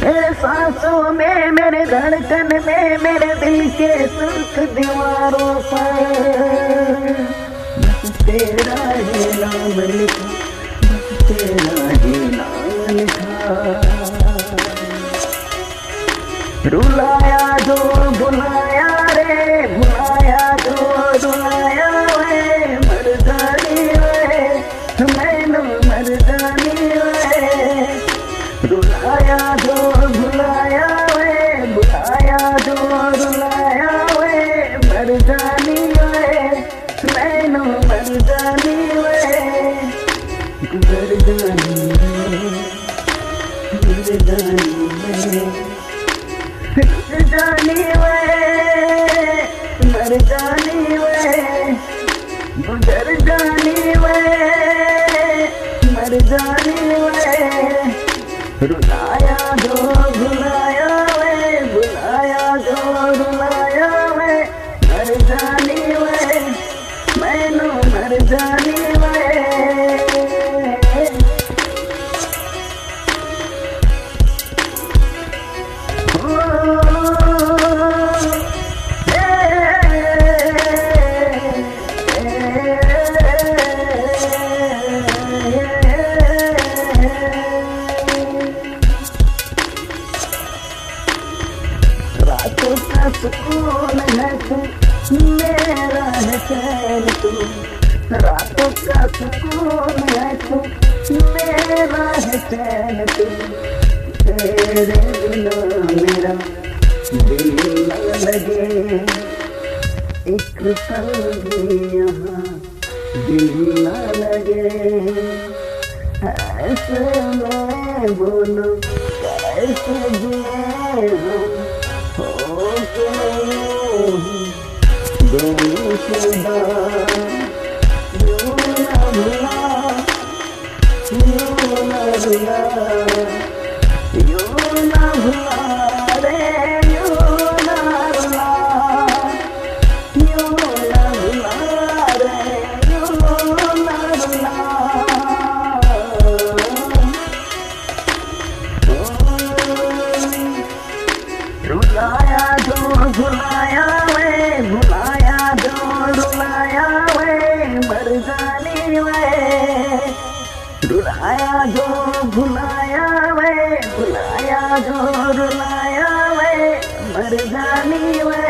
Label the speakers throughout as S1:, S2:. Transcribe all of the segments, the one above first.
S1: मेरे सांसों में, मेरे धड़कन में, मेरे दिल के सुर्ख दीवारों पर। तेरा ही नाम लिखा तेरा ही नाम लिखा। रुलाया जो बुलाया रे बुला रुलाया जो भुलाया वे, भुलाया जो रुलाया वे, मर जानी वे,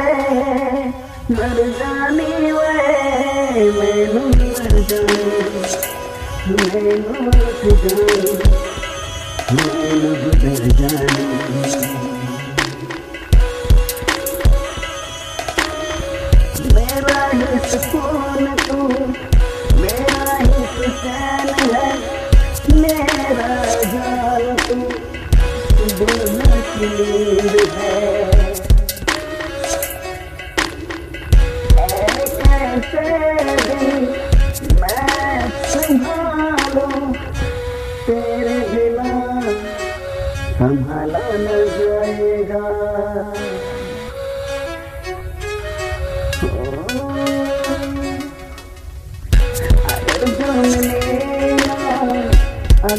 S1: मर जानी वे मैं मर जानी, मैनू मर जानी मेरा ही सुकून तू, मेरा ही सुकून है। मेरा जान तुम दुल्हन की है?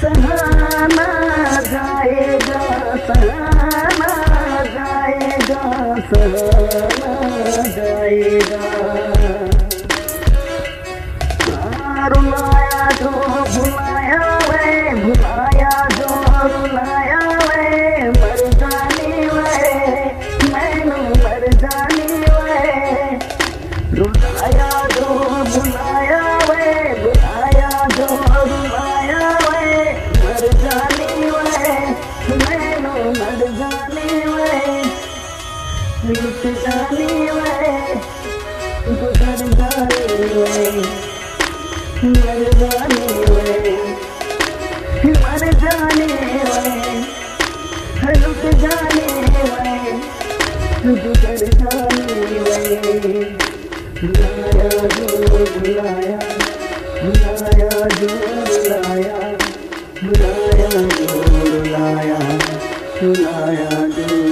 S1: सहाना जाएगा सहाना जाएगा। सहाना जाएगा रुलाया जो भुलाया मैं भुलाया जो रुलाया जाने वाले जो बुलाया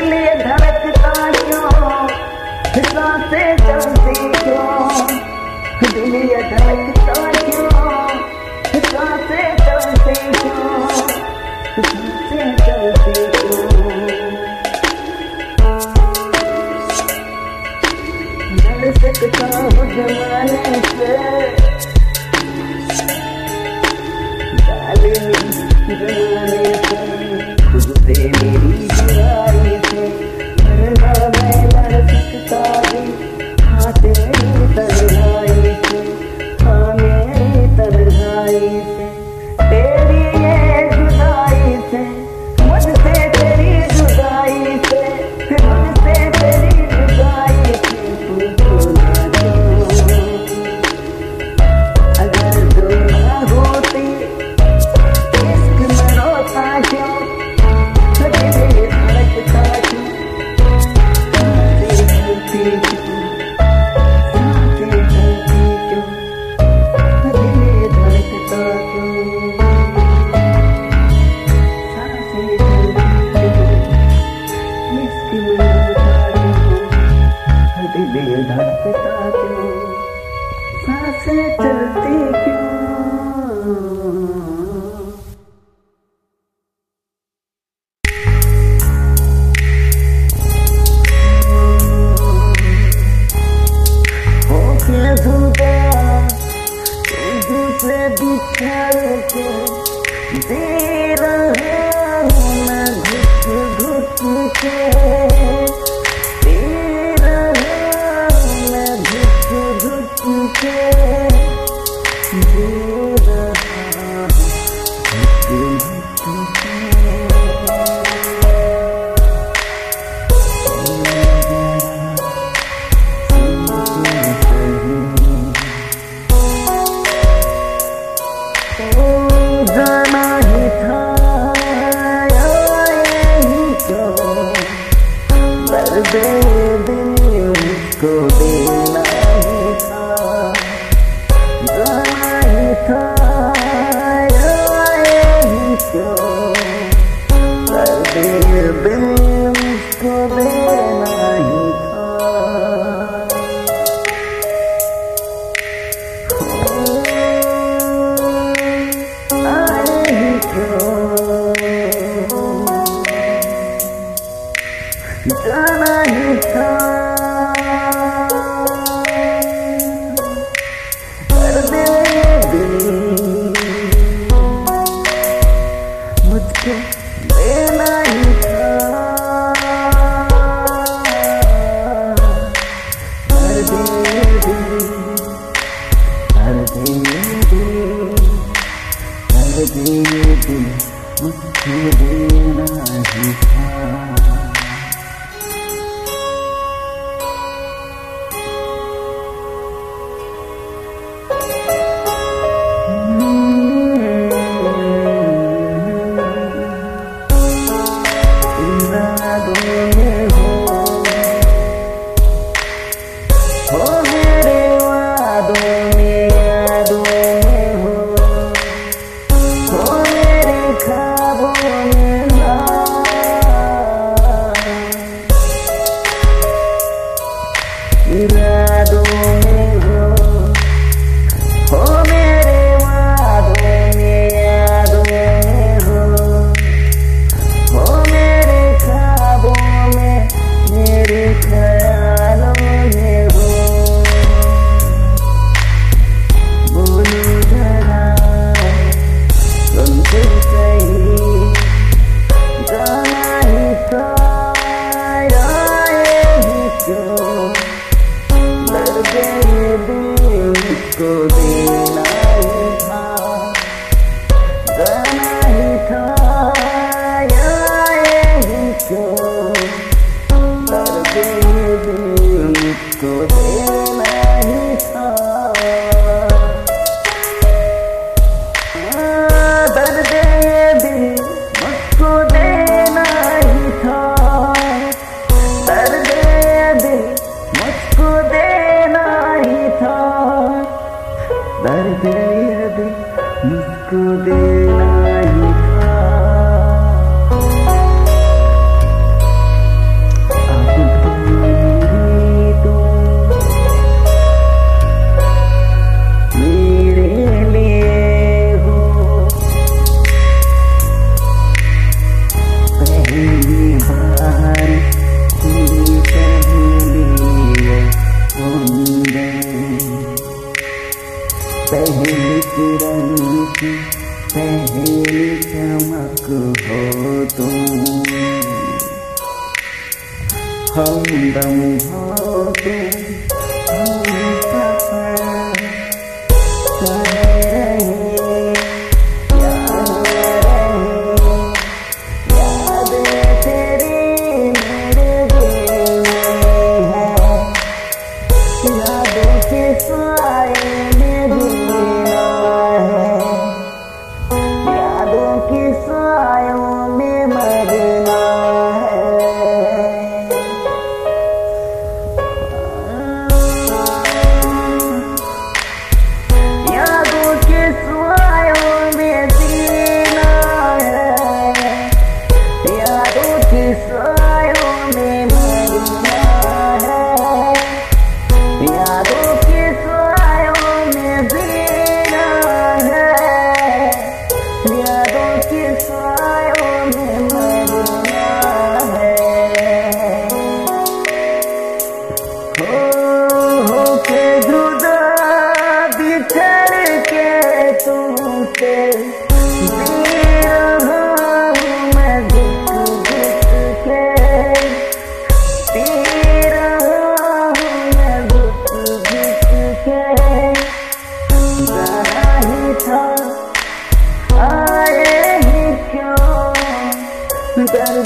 S1: लिए धड़कता क्यों साँसें चलती क्यों दिल ये धड़कता क्यों साँसें चलती क्यों साँसें चलती क्यों डर सकता हूँ जमाने से। डाली जमाने से खुद से मेरी जुआ हाथ मैं तेरी तरह 的那一刻。không đồng hồ tung
S2: không khác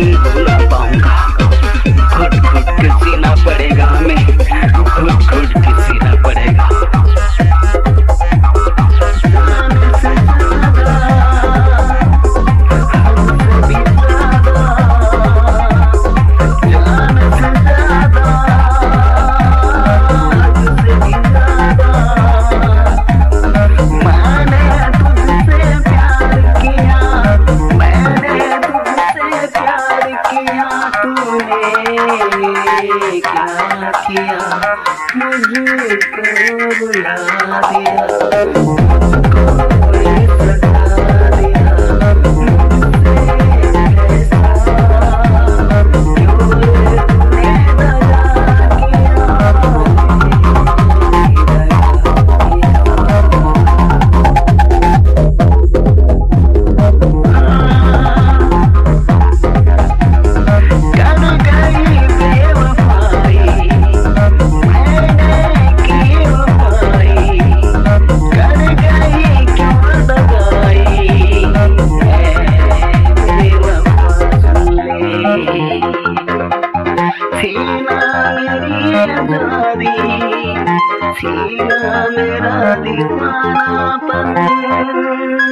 S2: need.
S1: मेरा दीवाना पकड़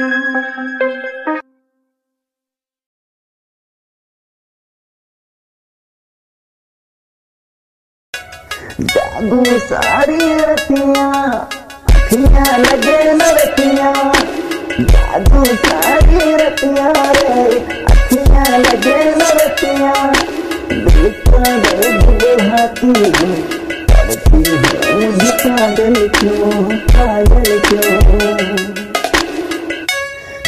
S1: जागू सारी रतियाँ, अखियाँ लगे नवतियाँ। जागू सारी रतियाँ रे, अखियाँ लगे नवतियाँ। दिल दर्द बुढ़ाती करती हूँ मुझे जाने क्यों पागल क्यों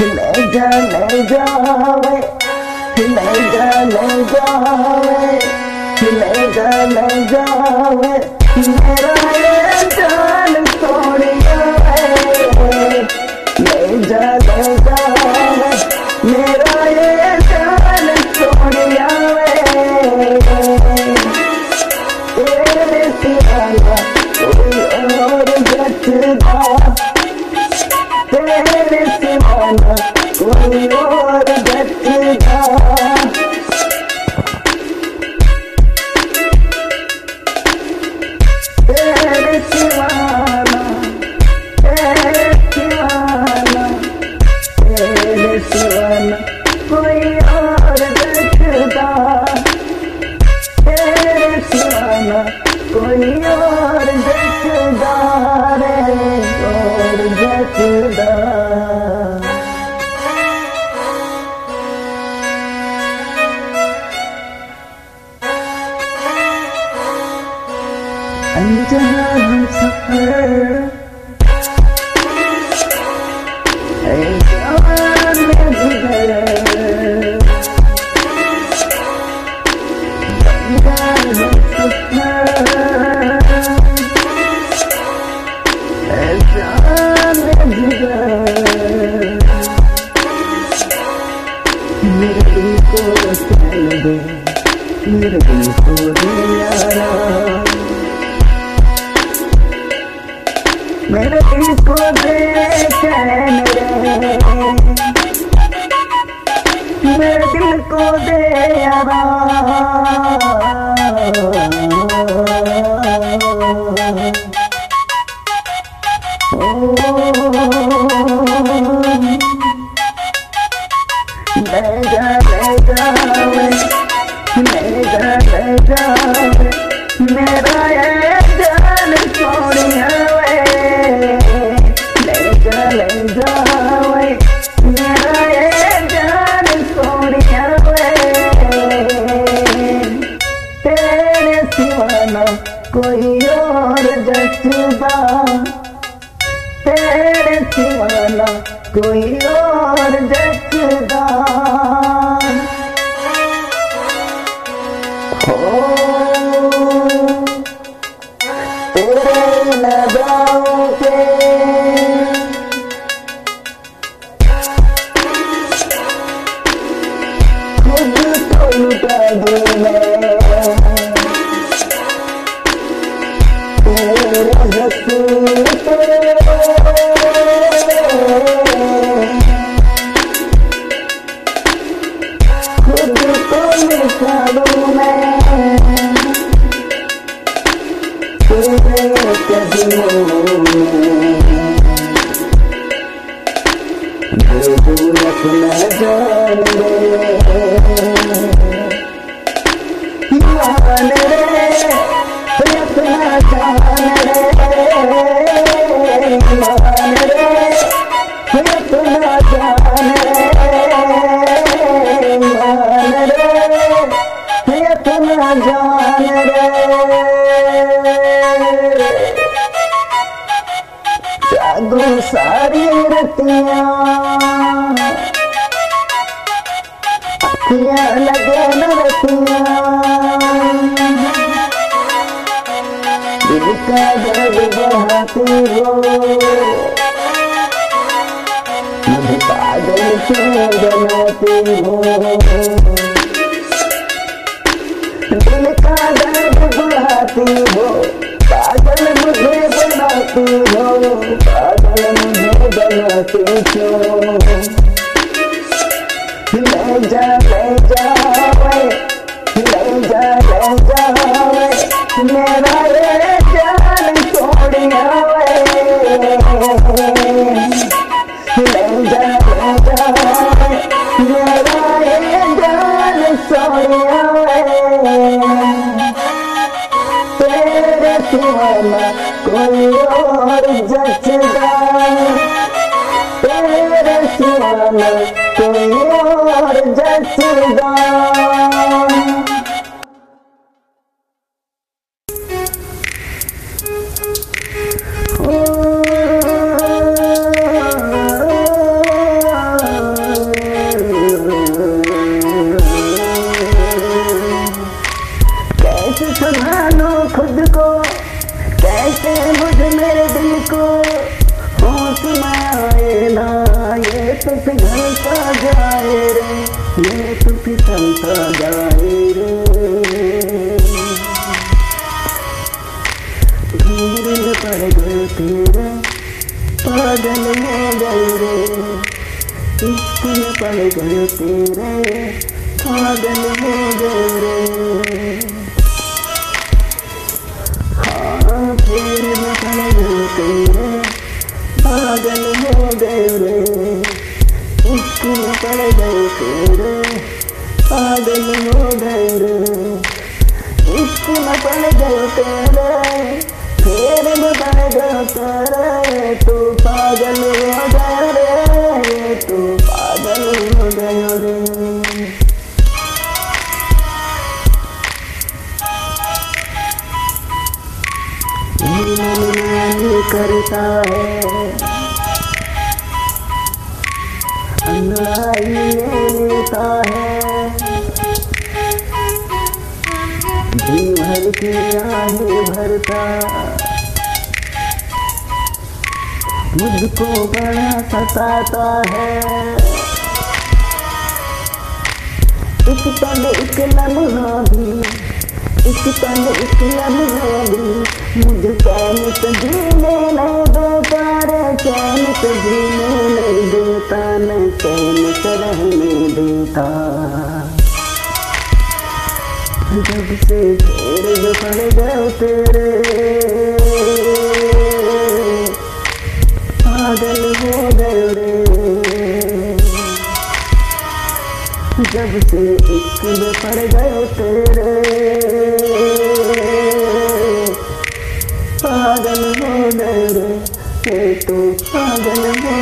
S1: नहीं जा नहीं जावे नहीं जा नहीं जावे नहीं जा नहीं जावे मेरा ये जान तोड़े sevda Sevmesi bana Koyuyor beddida Sevmesi bana Sevmesi bana Sevmesi bana Koyuyor beddida Sevmesi bana Koyuyor न जान रे सारी रतिया। अखियाँ रतिया पागल क्यों बनाती हो दर्द बढ़ाती हो पागल मुझे बनाती हो। पागल मुझे बनाती हो ले जा ले जा ले जा ले जा मेरा ये जान छोड़िया तेरे सिवा न कोई और जचदा तेरे के आहे भरता। मुझको बड़ा सताता है। एक पल एक लम्हा भी, एक पल एक लम्हा भी, मुझे चैन जीने नहीं देता, रे चैन से जीने नहीं देता न चैन से रहने देता। जब से फिर पड़ गए तेरे पागल हो गए रे जब से इश्क में पड़ गए तेरे पागल हो गए रे तो पागल हो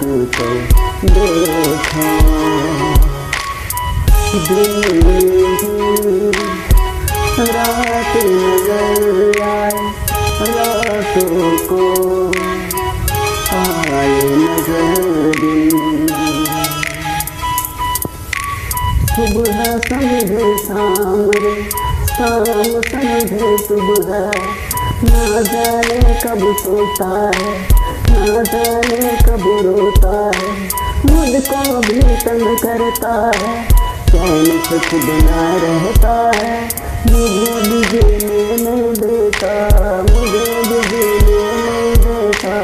S1: हालत तो देखो दिन रात नज़र आए रातों को आए नज़र दिन सुबह समझे शाम शाम समझे सुबह ना जाने कब सोता है ना जाने कब रोता है मुझको भी तंग करता है। चैन से खुद रहता है, मुझे भी जीने नहीं देता, मुझे भी जीने नहीं देता।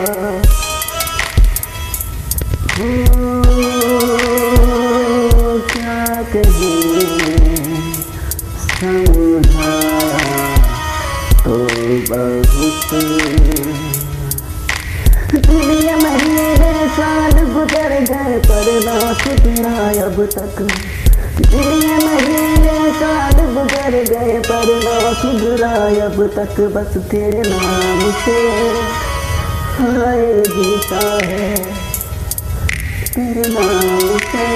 S1: हो क्या कहे समझाया तो बहुत साल गुजर गए पर ना सुधरा अब तक। दुनिया महीने साल गुजर गए पर ना सुधरा अब तक। बस तेरे नाम से हाय जीता है। तेरे नाम से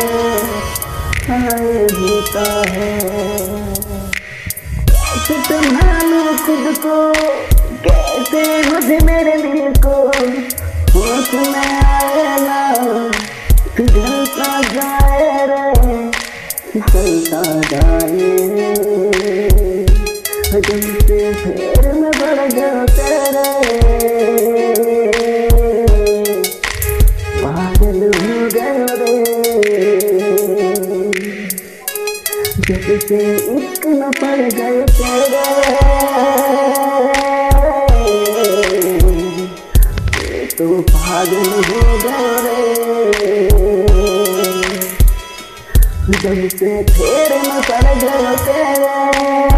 S1: हाय जीता है। संभालू खुद को कैसे मुझे मेरे दिल को होश में आए ना फिसलता जाए रे फिसलता जाए हजम से फिर मैं बढ़ गया तेरे पागल हो गया रे जब से इश्क न पड़ गए तेरे। तो पागल हो गए जब से फिर न पड़ गए तेरे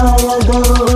S1: all go.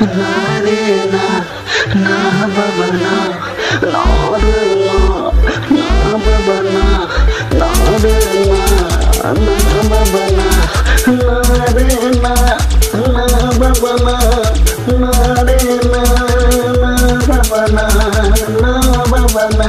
S1: నాదేనా నా భవనా నాదేనా నా భవనా నాదేనా నా భవనా నాదేనా నా భవనా నాదేనా నా భవనా నా భవనా.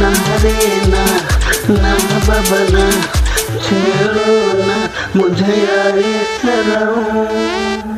S1: ना ना बबना छेड़ो ना मुझे यारे सरो